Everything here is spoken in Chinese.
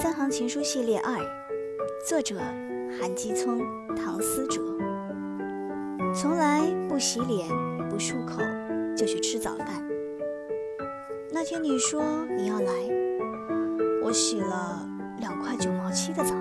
三行情书系列二，作者韩基聪、唐思哲。从来不洗脸，不漱口，就去吃早饭。那天你说你要来，我洗了两块九毛七的澡。